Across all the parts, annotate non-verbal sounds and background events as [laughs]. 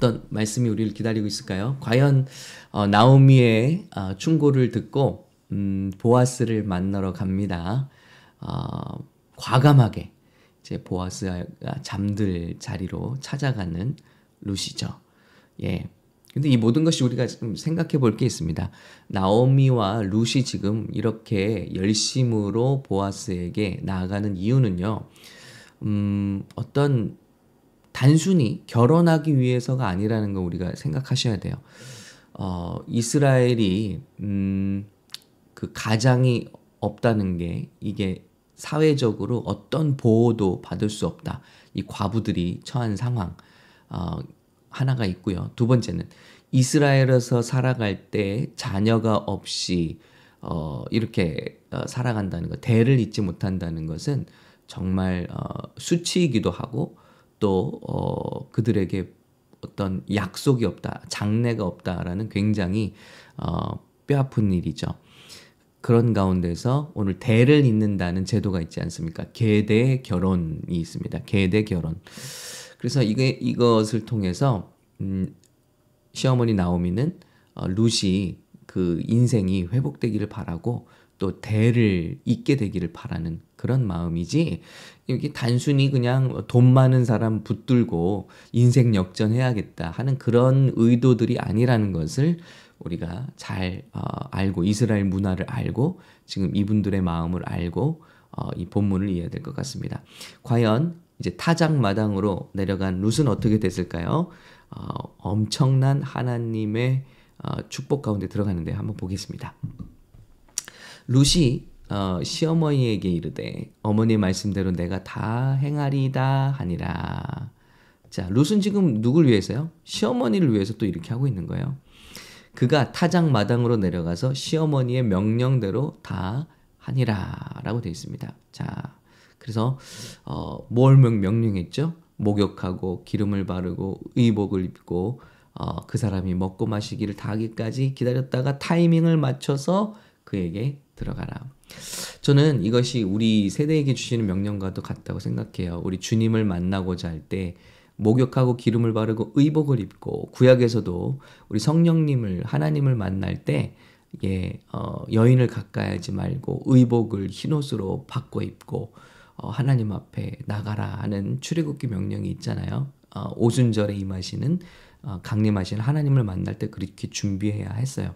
어떤 말씀이 우리를 기다리고 있을까요? 과연 어, 나오미의 어, 충고를 듣고 음, 보아스를 만나러 갑니다. 어, 과감하게 이제 보아스가 잠들 자리로 찾아가는 루시죠. 예. 근데 이 모든 것이 우리가 좀 생각해 볼 게 있습니다. 나오미와 루시 지금 이렇게 열심으로 보아스에게 나아가는 이유는요. 음, 어떤 단순히 결혼하기 위해서가 아니라는 거 우리가 생각하셔야 돼요. 어, 이스라엘이 음, 그 가장이 없다는 게 이게 사회적으로 어떤 보호도 받을 수 없다. 이 과부들이 처한 상황 어, 하나가 있고요. 두 번째는 이스라엘에서 살아갈 때 자녀가 없이 어, 이렇게 어, 살아간다는 것, 대를 잇지 못한다는 것은 정말 어, 수치이기도 하고 또 어, 그들에게 어떤 약속이 없다, 장래가 없다라는 굉장히 어, 뼈아픈 일이죠. 그런 가운데서 오늘 대를 잇는다는 제도가 있지 않습니까? 계대 결혼이 있습니다. 계대 결혼. 그래서 이게 이것을 통해서 음, 시어머니 나오미는 어, 루시 그 인생이 회복되기를 바라고 또 대를 잇게 되기를 바라는 그런 마음이지 여기 단순히 그냥 돈 많은 사람 붙들고 인생 역전해야겠다 하는 그런 의도들이 아니라는 것을 우리가 잘 어, 알고 이스라엘 문화를 알고 지금 이분들의 마음을 알고 어, 이 본문을 이해해야 될 것 같습니다. 과연 이제 타작 마당으로 내려간 룻은 어떻게 됐을까요? 어, 엄청난 하나님의 어, 축복 가운데 들어가는데 한번 보겠습니다. 룻이 어, 시어머니에게 이르되 어머니 말씀대로 내가 다 행하리다 하니라. 자, 룻은 지금 누굴 위해서요? 시어머니를 위해서 또 이렇게 하고 있는 거예요. 그가 타작 마당으로 내려가서 시어머니의 명령대로 다 하니라라고 되어 있습니다. 자, 그래서 어, 뭘 명령했죠? 목욕하고 기름을 바르고 의복을 입고 어, 그 사람이 먹고 마시기를 다 하기까지 기다렸다가 타이밍을 맞춰서 그에게 들어가라. 저는 이것이 우리 세대에게 주시는 명령과도 같다고 생각해요. 우리 주님을 만나고자 할 때 목욕하고 기름을 바르고 의복을 입고 구약에서도 우리 성령님을 하나님을 만날 때 예, 어, 여인을 가까이 하지 말고 의복을 흰옷으로 바꿔 입고 어, 하나님 앞에 나가라 하는 출애굽기 명령이 있잖아요. 어, 오순절에 임하시는 어, 강림하시는 하나님을 만날 때 그렇게 준비해야 했어요.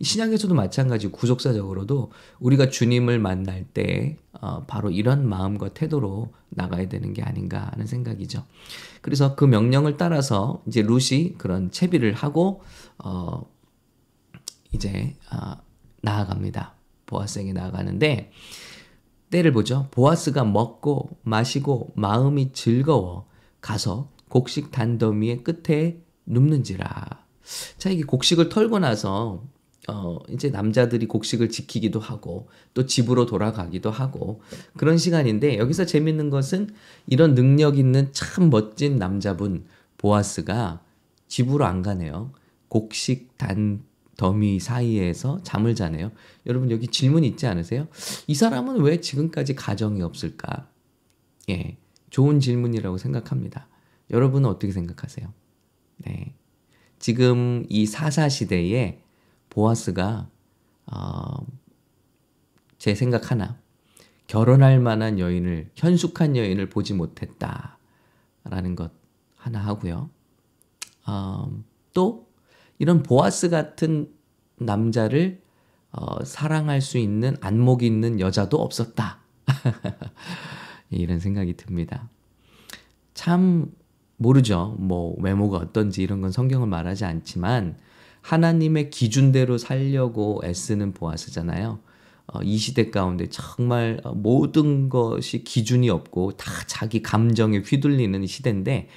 신약에서도 마찬가지 구속사적으로도 우리가 주님을 만날 때 어, 바로 이런 마음과 태도로 나가야 되는 게 아닌가 하는 생각이죠. 그래서 그 명령을 따라서 이제 루시 그런 채비를 하고 어, 이제 어, 나아갑니다. 보아스에게 나아가는데 때를 보죠. 보아스가 먹고 마시고 마음이 즐거워 가서 곡식 단더미의 끝에 눕는지라. 자, 이게 곡식을 털고 나서 어, 이제 남자들이 곡식을 지키기도 하고 또 집으로 돌아가기도 하고 그런 시간인데 여기서 재밌는 것은 이런 능력 있는 참 멋진 남자분 보아스가 집으로 안 가네요. 곡식 단 더미 사이에서 잠을 자네요. 여러분 여기 질문 있지 않으세요? 이 사람은 왜 지금까지 가정이 없을까? 예. 좋은 질문이라고 생각합니다. 여러분은 어떻게 생각하세요? 네. 지금 이 사사 시대에 보아스가 어, 제 생각 하나 결혼할 만한 여인을 현숙한 여인을 보지 못했다라는 것 하나 하고요. 어, 또 이런 보아스 같은 남자를 어, 사랑할 수 있는 안목 있는 여자도 없었다. [laughs] 이런 생각이 듭니다. 참 모르죠. 뭐 외모가 어떤지 이런 건 성경은 말하지 않지만 하나님의 기준대로 살려고 애쓰는 보아스잖아요. 어, 이 시대 가운데 정말 모든 것이 기준이 없고 다 자기 감정에 휘둘리는 시대인데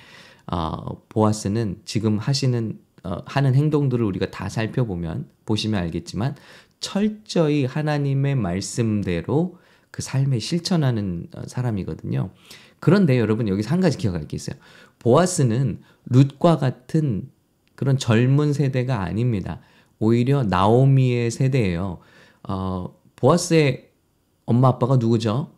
어, 보아스는 지금 하시는 어, 하는 행동들을 우리가 다 살펴보면 보시면 알겠지만 철저히 하나님의 말씀대로 그 삶에 실천하는 어, 사람이거든요. 그런데 여러분 여기서 한 가지 기억할 게 있어요. 보아스는 룻과 같은 그런 젊은 세대가 아닙니다. 오히려 나오미의 세대예요. 어, 보아스의 엄마 아빠가 누구죠?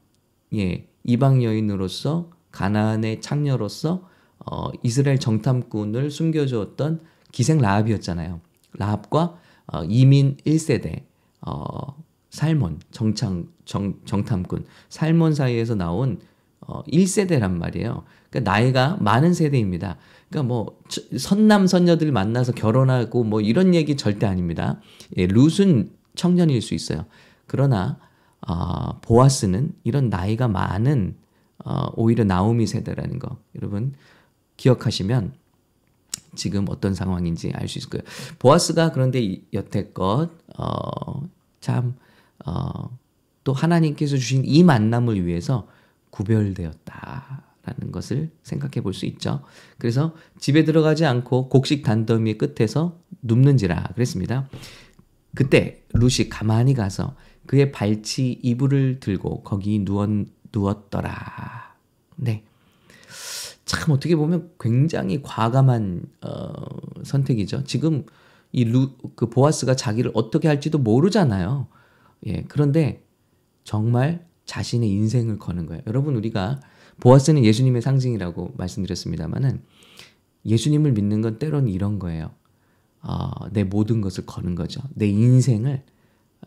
예, 이방 여인으로서 가나안의 창녀로서 어, 어, 이스라엘 정탐꾼을 숨겨주었던 기생 라합이었잖아요. 라합과 어, 이민 1세대 어, 살몬 정창 정, 정탐꾼 살몬 사이에서 나온 어, 1세대란 말이에요. 그러니까 나이가 많은 세대입니다. 그러니까 뭐 선남 선녀들 만나서 결혼하고 뭐 이런 얘기 절대 아닙니다. 예, 룻은 청년일 수 있어요. 그러나 어, 보아스는 이런 나이가 많은 어, 오히려 나오미 세대라는 거 여러분 기억하시면 지금 어떤 상황인지 알 수 있을 거예요. 보아스가 그런데 여태껏 어, 참 어, 또 하나님께서 주신 이 만남을 위해서 구별되었다라는 것을 생각해 볼 수 있죠. 그래서 집에 들어가지 않고 곡식 단더미 끝에서 눕는지라 그랬습니다. 그때 루시 가만히 가서 그의 발치 이불을 들고 거기 누웠, 누웠더라. 네. 참 어떻게 보면 굉장히 과감한 어, 선택이죠. 지금 이 루 그 보아스가 자기를 어떻게 할지도 모르잖아요. 예. 그런데 정말 자신의 인생을 거는 거예요. 여러분 우리가 보아스는 예수님의 상징이라고 말씀드렸습니다만은 예수님을 믿는 건 때론 이런 거예요. 어, 내 모든 것을 거는 거죠. 내 인생을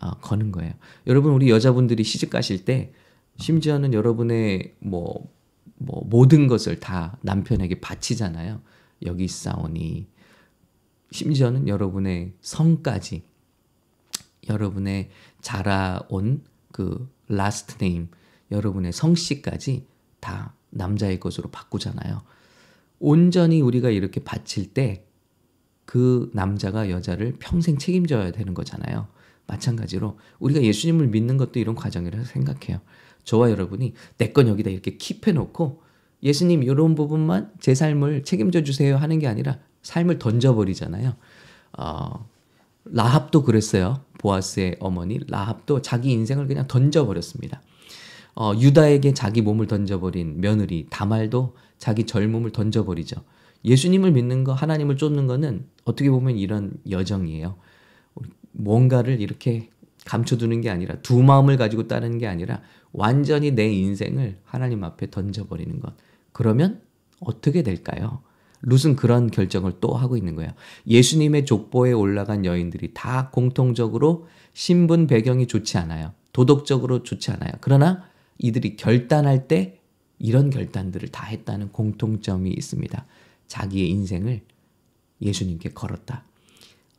어, 거는 거예요. 여러분 우리 여자분들이 시집 가실 때 심지어는 여러분의 뭐, 뭐 모든 것을 다 남편에게 바치잖아요. 여기 싸우니 심지어는 여러분의 성까지 여러분의 자라온 그 last name 여러분의 성씨까지 다 남자의 것으로 바꾸잖아요. 온전히 우리가 이렇게 바칠 때 그 남자가 여자를 평생 책임져야 되는 거잖아요. 마찬가지로 우리가 예수님을 믿는 것도 이런 과정이라고 생각해요. 저와 여러분이 내 건 여기다 이렇게 킵해 놓고 예수님 이런 부분만 제 삶을 책임져 주세요 하는 게 아니라 삶을 던져버리잖아요. 어, 라합도 그랬어요. 보아스의 어머니 라합도 자기 인생을 그냥 던져버렸습니다. 어, 유다에게 자기 몸을 던져버린 며느리 다말도 자기 젊음을 던져버리죠. 예수님을 믿는 거, 하나님을 쫓는 거는 어떻게 보면 이런 여정이에요. 뭔가를 이렇게 감춰두는 게 아니라 두 마음을 가지고 따르는 게 아니라 완전히 내 인생을 하나님 앞에 던져버리는 것. 그러면 어떻게 될까요? 룻은 그런 결정을 또 하고 있는 거예요. 예수님의 족보에 올라간 여인들이 다 공통적으로 신분 배경이 좋지 않아요. 도덕적으로 좋지 않아요. 그러나 이들이 결단할 때 이런 결단들을 다 했다는 공통점이 있습니다. 자기의 인생을 예수님께 걸었다.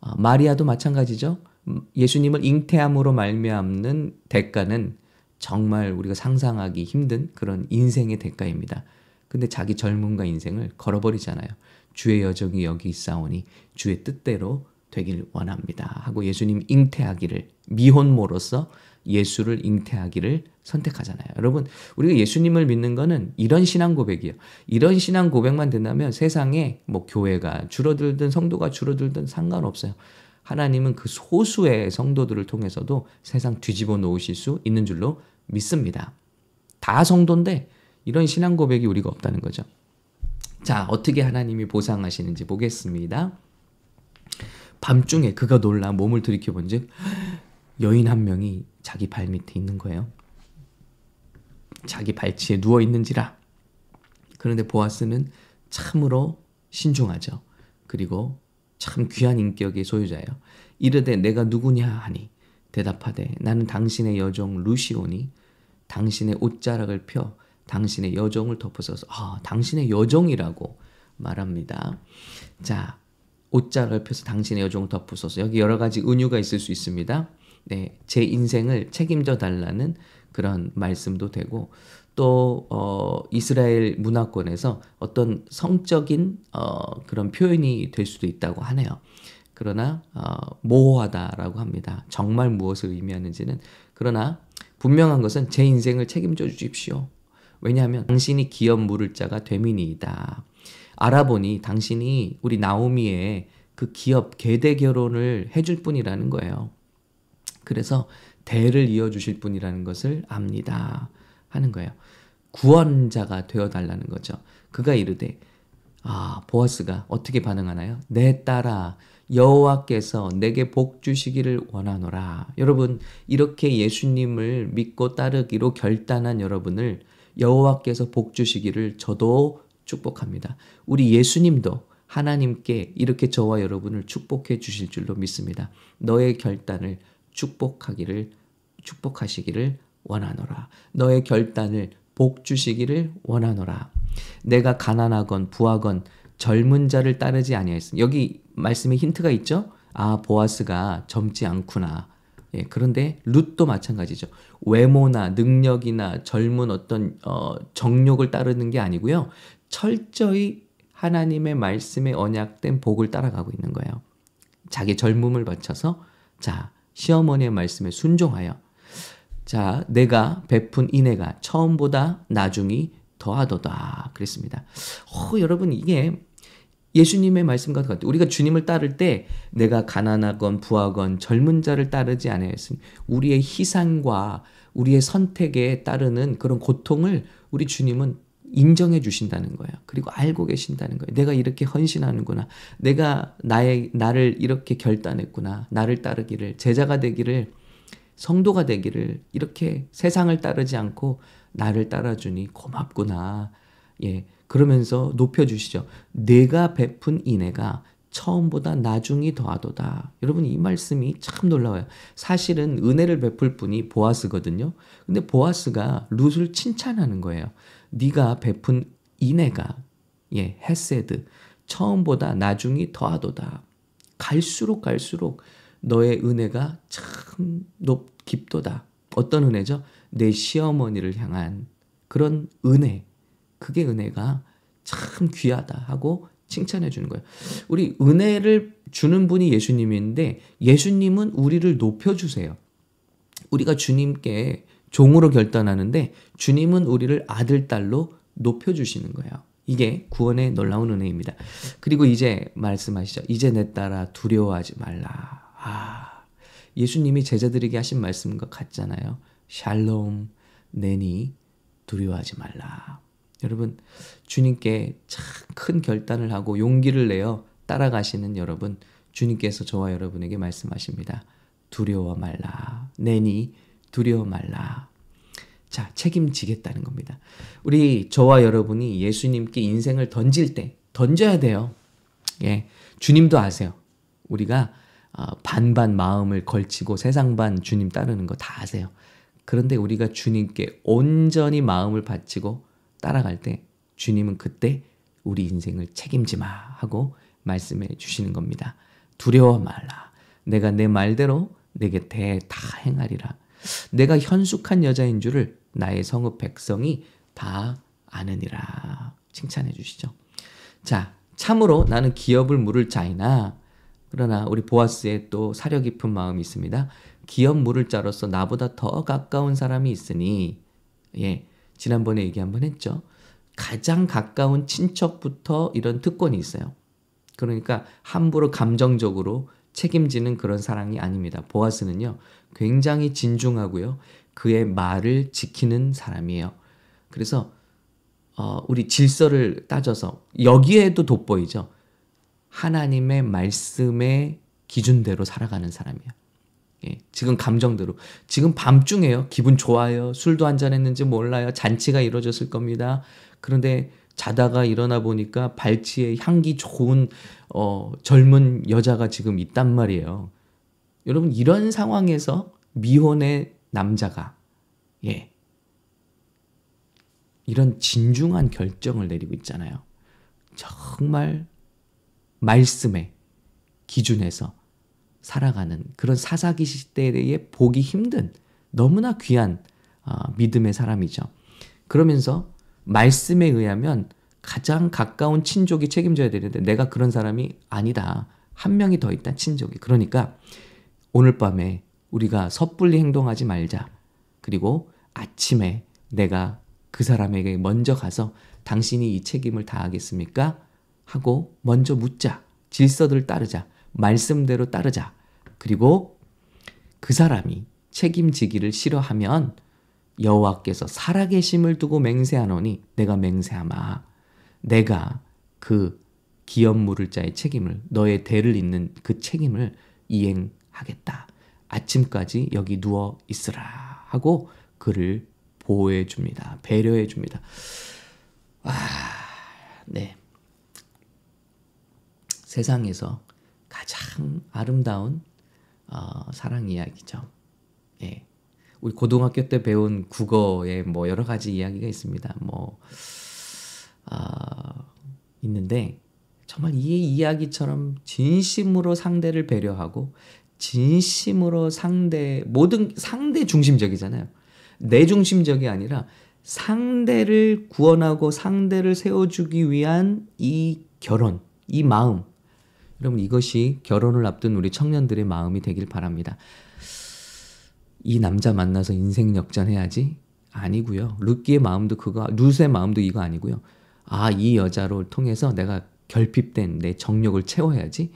어, 마리아도 마찬가지죠. 음, 예수님을 잉태함으로 말미암는 대가는 정말 우리가 상상하기 힘든 그런 인생의 대가입니다. 근데 자기 젊음과 인생을 걸어버리잖아요. 주의 여정이 여기 있사오니 주의 뜻대로 되길 원합니다. 하고 예수님 잉태하기를 미혼모로서 예수를 잉태하기를 선택하잖아요. 여러분, 우리가 예수님을 믿는 거는 이런 신앙 고백이에요. 이런 신앙 고백만 된다면 세상에 뭐 교회가 줄어들든 성도가 줄어들든 상관없어요. 하나님은 그 소수의 성도들을 통해서도 세상 뒤집어 놓으실 수 있는 줄로 믿습니다. 다 성도인데 이런 신앙 고백이 우리가 없다는 거죠. 자, 어떻게 하나님이 보상하시는지 보겠습니다. 밤중에 그가 놀라 몸을 들이켜 본즉 여인 한 명이 자기 발 밑에 있는 거예요. 자기 발치에 누워 있는지라. 그런데 보아스는 참으로 신중하죠. 그리고 참 귀한 인격의 소유자예요. 이르되 내가 누구냐 하니 대답하되 나는 당신의 여종 루시오니 당신의 옷자락을 펴 당신의 여종을 덮어서서 아, 당신의 여종이라고 말합니다. 자, 옷자락을 펴서 당신의 여종을 덮으소서. 여기 여러 가지 은유가 있을 수 있습니다. 네, 제 인생을 책임져 달라는 그런 말씀도 되고 또 어, 이스라엘 문화권에서 어떤 성적인 어, 그런 표현이 될 수도 있다고 하네요. 그러나 어, 모호하다라고 합니다. 정말 무엇을 의미하는지는 그러나 분명한 것은 제 인생을 책임져 주십시오. 왜냐하면 당신이 기업 물을 자가 되민이다. 알아보니 당신이 우리 나오미의 그 기업 계대 결혼을 해줄 분이라는 거예요. 그래서 대를 이어주실 분이라는 것을 압니다. 하는 거예요. 구원자가 되어달라는 거죠. 그가 이르되 아 보아스가 어떻게 반응하나요? 내 딸아 여호와께서 내게 복 주시기를 원하노라. 여러분 이렇게 예수님을 믿고 따르기로 결단한 여러분을 여호와께서 복 주시기를 저도 축복합니다. 우리 예수님도 하나님께 이렇게 저와 여러분을 축복해 주실 줄로 믿습니다. 너의 결단을 축복하기를 축복하시기를 원하노라. 너의 결단을 복 주시기를 원하노라. 내가 가난하건 부하건 젊은 자를 따르지 아니하였으니 여기 말씀에 힌트가 있죠? 아 보아스가 젊지 않구나. 예, 그런데 룻도 마찬가지죠. 외모나 능력이나 젊은 어떤 어, 정욕을 따르는 게 아니고요. 철저히 하나님의 말씀에 언약된 복을 따라가고 있는 거예요. 자기 젊음을 바쳐서 자 시어머니의 말씀에 순종하여 자 내가 베푼 인애가 처음보다 나중이 더하도다 그랬습니다. 어, 여러분 이게 예수님의 말씀과 같아요. 우리가 주님을 따를 때 내가 가난하건 부하건 젊은 자를 따르지 않았으니 우리의 희생과 우리의 선택에 따르는 그런 고통을 우리 주님은 인정해 주신다는 거예요. 그리고 알고 계신다는 거예요. 내가 이렇게 헌신하는구나. 내가 나의 나를 이렇게 결단했구나. 나를 따르기를 제자가 되기를 성도가 되기를 이렇게 세상을 따르지 않고 나를 따라주니 고맙구나. 예. 그러면서 높여주시죠. 내가 베푼 인애가 처음보다 나중이 더하도다. 여러분 이 말씀이 참 놀라워요. 사실은 은혜를 베풀 분이 보아스거든요. 근데 보아스가 룻을 칭찬하는 거예요. 네가 베푼 인애가 예, 헤세드 처음보다 나중이 더하도다. 갈수록 갈수록 너의 은혜가 참 높, 깊도다. 어떤 은혜죠? 내 시어머니를 향한 그런 은혜. 그게 은혜가 참 귀하다 하고 칭찬해 주는 거예요. 우리 은혜를 주는 분이 예수님인데 예수님은 우리를 높여 주세요. 우리가 주님께 종으로 결단하는데 주님은 우리를 아들 딸로 높여 주시는 거예요. 이게 구원의 놀라운 은혜입니다. 그리고 이제 말씀하시죠. 이제 내 딸아 두려워하지 말라. 아, 예수님이 제자들에게 하신 말씀과 같잖아요. 샬롬 내니 두려워하지 말라. 여러분 주님께 참 큰 결단을 하고 용기를 내어 따라가시는 여러분 주님께서 저와 여러분에게 말씀하십니다. 두려워 말라. 내니 두려워 말라. 자, 책임지겠다는 겁니다. 우리 저와 여러분이 예수님께 인생을 던질 때 던져야 돼요. 예. 주님도 아세요. 우리가 어, 반반 마음을 걸치고 세상 반 주님 따르는 거 다 아세요. 그런데 우리가 주님께 온전히 마음을 바치고 따라갈 때 주님은 그때 우리 인생을 책임지 마 하고 말씀해 주시는 겁니다. 두려워 말라. 내가 내 말대로 내게 대다 행하리라. 내가 현숙한 여자인 줄을 나의 성읍 백성이 다 아느니라. 칭찬해 주시죠. 자, 참으로 나는 기업을 물을 자이나 그러나 우리 보아스의 또 사려 깊은 마음이 있습니다. 기업 물을 자로서 나보다 더 가까운 사람이 있으니 예. 지난번에 얘기 한번 했죠. 가장 가까운 친척부터 이런 특권이 있어요. 그러니까 함부로 감정적으로 책임지는 그런 사랑이 아닙니다. 보아스는요, 굉장히 진중하고요, 그의 말을 지키는 사람이에요. 그래서, 어, 우리 질서를 따져서, 여기에도 돋보이죠. 하나님의 말씀의 기준대로 살아가는 사람이에요. 예, 지금 감정대로. 지금 밤중에요. 기분 좋아요. 술도 한잔 했는지 몰라요. 잔치가 이루어졌을 겁니다. 그런데 자다가 일어나 보니까 발치에 향기 좋은 어, 젊은 여자가 지금 있단 말이에요. 여러분 이런 상황에서 미혼의 남자가 예. 이런 진중한 결정을 내리고 있잖아요. 정말 말씀의 기준에서 살아가는 그런 사사기 시대에 보기 힘든 너무나 귀한 어, 믿음의 사람이죠. 그러면서 말씀에 의하면 가장 가까운 친족이 책임져야 되는데 내가 그런 사람이 아니다. 한 명이 더 있다, 친족이. 그러니까 오늘 밤에 우리가 섣불리 행동하지 말자. 그리고 아침에 내가 그 사람에게 먼저 가서 당신이 이 책임을 다하겠습니까? 하고 먼저 묻자. 질서들을 따르자. 말씀대로 따르자. 그리고 그 사람이 책임지기를 싫어하면 여호와께서 살아계심을 두고 맹세하노니 내가 맹세하마 내가 그 기업 물을 자의 책임을 너의 대를 잇는 그 책임을 이행하겠다. 아침까지 여기 누워 있으라 하고 그를 보호해 줍니다. 배려해 줍니다. 와 네. 세상에서 가장 아름다운 어, 사랑 이야기죠. 예. 우리 고등학교 때 배운 국어에 뭐 여러 가지 이야기가 있습니다. 뭐 어, 있는데 정말 이 이야기처럼 진심으로 상대를 배려하고 진심으로 상대 모든 상대 중심적이잖아요. 내 중심적이 아니라 상대를 구원하고 상대를 세워주기 위한 이 결혼, 이 마음. 여러분 이것이 결혼을 앞둔 우리 청년들의 마음이 되길 바랍니다. 이 남자 만나서 인생 역전해야지? 아니고요. 룻기의 마음도 그거, 룻의 마음도 이거 아니고요. 아, 이 여자를 통해서 내가 결핍된 내 정력을 채워야지.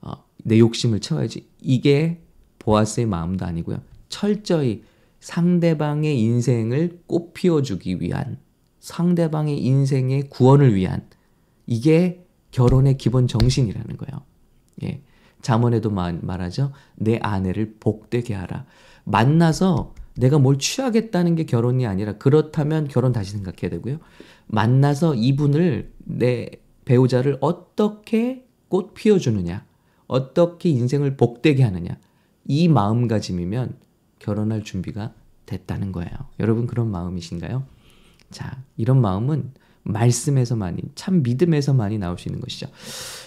어, 내 욕심을 채워야지. 이게 보아스의 마음도 아니고요. 철저히 상대방의 인생을 꽃피워주기 위한, 상대방의 인생의 구원을 위한, 이게 결혼의 기본 정신이라는 거예요. 예. 말, 말하죠. 내 아내를 복되게 하라. 만나서 내가 뭘 취하겠다는 게 결혼이 아니라 그렇다면 결혼 다시 생각해야 되고요. 만나서 이분을 내 배우자를 어떻게 꽃 피워주느냐, 어떻게 인생을 복되게 하느냐, 이 마음가짐이면 결혼할 준비가 됐다는 거예요. 여러분 그런 마음이신가요? 자, 이런 마음은 말씀에서만이, 참 믿음에서만이 나올 수 있는 것이죠.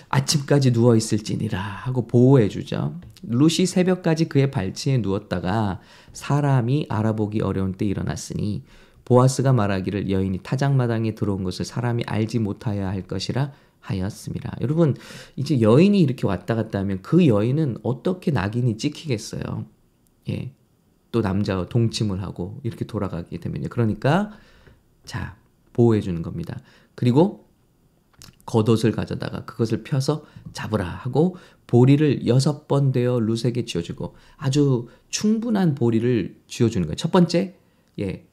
아침까지 누워 있을지니라 하고 보호해 주죠. 루시 새벽까지 그의 발치에 누웠다가 사람이 알아보기 어려운 때 일어났으니 보아스가 말하기를 여인이 타작마당에 들어온 것을 사람이 알지 못하여야 할 것이라 하였습니다. 여러분 이제 여인이 이렇게 왔다 갔다 하면 그 여인은 어떻게 낙인이 찍히겠어요. 예. 또 남자와 동침을 하고 이렇게 돌아가게 되면요. 그러니까 자 보호해 주는 겁니다. 그리고 겉옷을 가져다가 그것을 펴서 잡으라 하고 보리를 여섯 번 되어 룻에게 쥐어주고 아주 충분한 보리를 쥐어주는 거예요. 첫 번째, 예,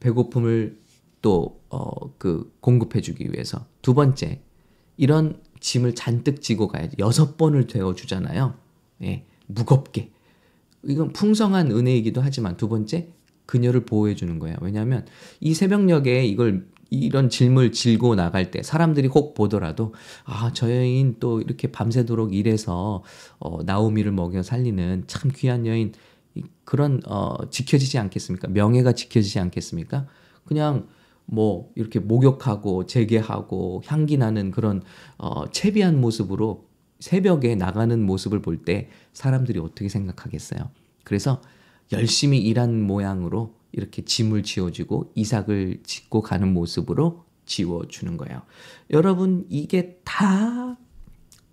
배고픔을 또, 어, 그, 공급해주기 위해서. 두 번째, 이런 짐을 잔뜩 지고 가야지. 여섯 번을 되어주잖아요. 예, 무겁게. 이건 풍성한 은혜이기도 하지만 두 번째, 그녀를 보호해주는 거예요. 왜냐하면 이 새벽녘에 이걸 이런 질문을 질고 나갈 때 사람들이 혹 보더라도 아, 저 여인 또 이렇게 밤새도록 일해서 어, 나오미를 먹여 살리는 참 귀한 여인 그런 어, 지켜지지 않겠습니까? 명예가 지켜지지 않겠습니까? 그냥 뭐 이렇게 목욕하고 재개하고 향기 나는 그런 어, 채비한 모습으로 새벽에 나가는 모습을 볼 때 사람들이 어떻게 생각하겠어요? 그래서 열심히 일한 모양으로 이렇게 짐을 지어주고 이삭을 짓고 가는 모습으로 지워주는 거예요. 여러분, 이게 다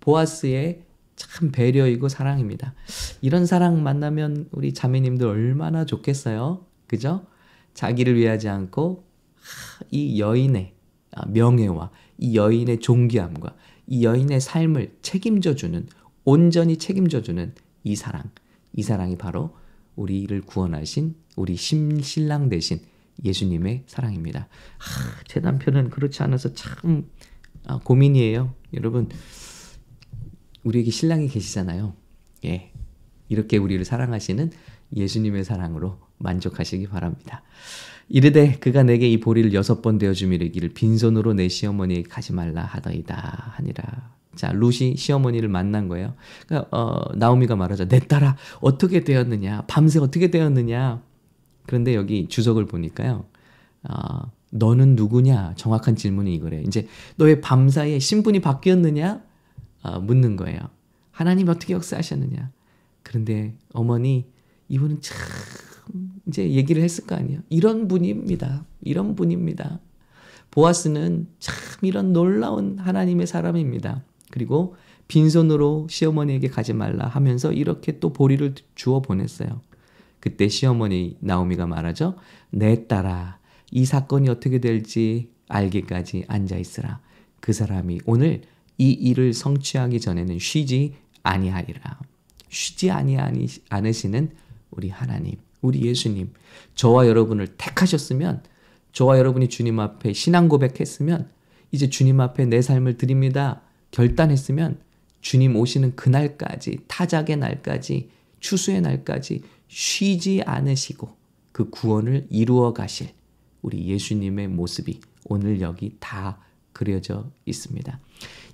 보아스의 참 배려이고 사랑입니다. 이런 사랑 만나면 우리 자매님들 얼마나 좋겠어요? 그죠? 자기를 위하지 않고 이 여인의 아, 명예와 이 여인의 존귀함과 이 여인의 삶을 책임져 주는 온전히 책임져 주는 이 사랑. 이 사랑이 바로 우리를 구원하신 우리 신랑 대신 예수님의 사랑입니다. 하, 제 남편은 그렇지 않아서 참 아, 고민이에요. 여러분, 우리에게 신랑이 계시잖아요. 예. 이렇게 우리를 사랑하시는 예수님의 사랑으로 만족하시기 바랍니다. 이르되 그가 내게 이 보리를 여섯 번 되어 주미르기를 빈손으로 내 시어머니에게 가지 말라 하더이다 하니라. 자, 루시 시어머니를 만난 거예요. 그러니까 어, 나오미가 말하자. 내 딸아 어떻게 되었느냐? 밤새 어떻게 되었느냐? 그런데 여기 주석을 보니까요. 어, 너는 누구냐? 정확한 질문이 이거래. 이제 너의 밤사이에 신분이 바뀌었느냐? 어, 묻는 거예요. 하나님 어떻게 역사하셨느냐? 그런데 어머니 이분은 참 이제 얘기를 했을 거 아니에요. 이런 분입니다. 이런 분입니다. 보아스는 참 이런 놀라운 하나님의 사람입니다. 그리고 빈손으로 시어머니에게 가지 말라 하면서 이렇게 또 보리를 주어 보냈어요. 그때 시어머니 나오미가 말하죠. 내 딸아, 이 사건이 어떻게 될지 알기까지 앉아 있으라. 그 사람이 오늘 이 일을 성취하기 전에는 쉬지 아니하리라. 쉬지 아니하니 않으시는 우리 하나님, 우리 예수님, 저와 여러분을 택하셨으면, 저와 여러분이 주님 앞에 신앙 고백했으면, 이제 주님 앞에 내 삶을 드립니다. 결단했으면 주님 오시는 그날까지 타작의 날까지 추수의 날까지 쉬지 않으시고 그 구원을 이루어 가실 우리 예수님의 모습이 오늘 여기 다 그려져 있습니다.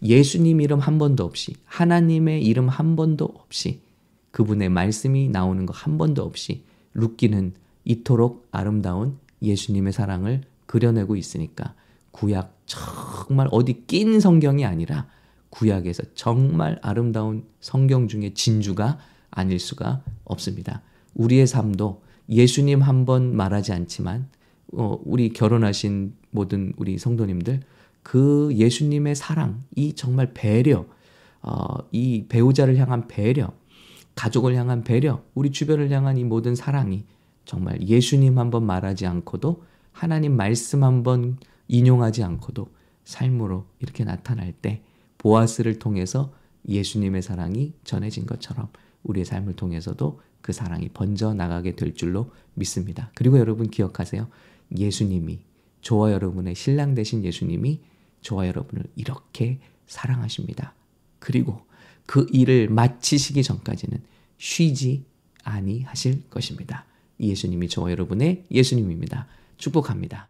예수님 이름 한 번도 없이 하나님의 이름 한 번도 없이 그분의 말씀이 나오는 거한 번도 없이 룻기는 이토록 아름다운 예수님의 사랑을 그려내고 있으니까 구약 정말 어디 낀 성경이 아니라 구약에서 정말 아름다운 성경 중에 진주가 아닐 수가 없습니다. 우리의 삶도 예수님 한 번 말하지 않지만 어, 우리 결혼하신 모든 우리 성도님들 그 예수님의 사랑, 이 정말 배려, 어, 이 배우자를 향한 배려, 가족을 향한 배려, 우리 주변을 향한 이 모든 사랑이 정말 예수님 한 번 말하지 않고도 하나님 말씀 한 번 인용하지 않고도 삶으로 이렇게 나타날 때 보아스를 통해서 예수님의 사랑이 전해진 것처럼 우리의 삶을 통해서도 그 사랑이 번져 나가게 될 줄로 믿습니다. 그리고 여러분 기억하세요. 예수님이 저와 여러분의 신랑 되신 예수님이 저와 여러분을 이렇게 사랑하십니다. 그리고 그 일을 마치시기 전까지는 쉬지 아니하실 것입니다. 예수님이 저와 여러분의 예수님입니다. 축복합니다.